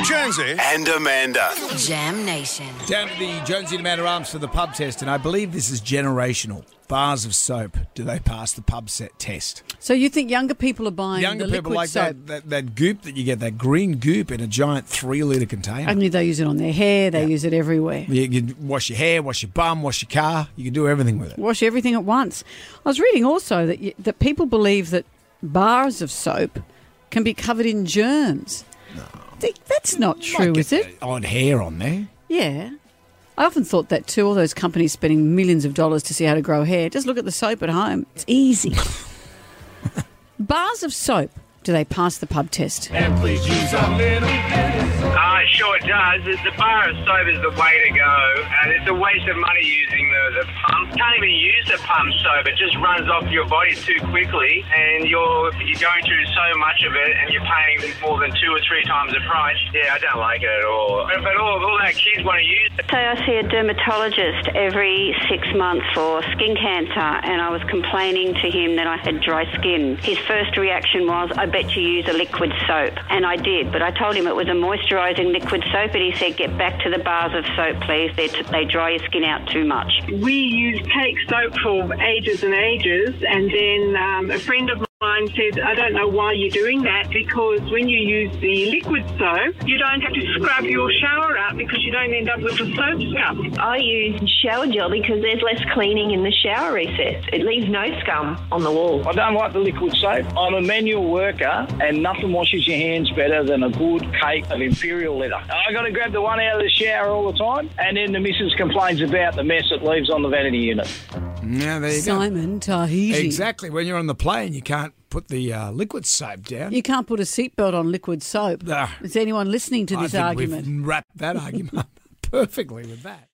Jonesy. and Amanda. Jam Nation. Down to the Jonesy and Amanda Arms for the pub test, and I believe this is generational. Bars of soap, do they pass the pub set test? So you think younger people are buying Younger the people liquid like soap? that, that, that goop that you get, that green goop in a giant three litre container. Only they use it on their hair. They use it everywhere. you can wash your hair, wash your bum, wash your car. You can do everything with it. Wash everything at once. I was reading also that y- that people believe that bars of soap can be covered in germs. Th- That's not true, is it? the Odd hair on there. Yeah. I often thought that too. All those companies spending millions of dollars to see how to grow hair. Just look at the soap at home. It's easy. Bars of soap. Do they pass the pub test? Ah, it sure it does. The bar of soap is the way to go, and it's a waste of money using the, the pump. Can't even use the pump soap; it just runs off your body too quickly, and you're you're going through so much of it, and you're paying more than two or three times the price. Yeah, I don't like it at all. But, but all all our kids want to use it. I see a dermatologist every six months for skin cancer, and I was complaining to him that I had dry skin. His first reaction was, "I bet you use a liquid soap," and I did. But I told him it was a moisturising liquid soap, and he said, "Get back to the bars of soap, please. They they dry your skin out too much." we used cake soap for ages and ages, and then um, a friend of mine said, I don't know why you're doing that because when you use the liquid soap, you don't have to scrub your shower out because you don't end up with a soap scum. I use shower gel because there's less cleaning in the shower recess. It leaves no scum on the wall. I don't like the liquid soap. I'm a manual worker, and nothing washes your hands better than a good cake of imperial leather. I got to grab the one out of the shower all the time, and then the missus complains about the mess it leaves on the vanity unit. Yeah, there you Simon Tahiti. Exactly. When you're on the plane, you can't put the uh, liquid soap down. You can't put a seatbelt on liquid soap. Is anyone listening to I this think argument? we've wrapped that argument up perfectly with that.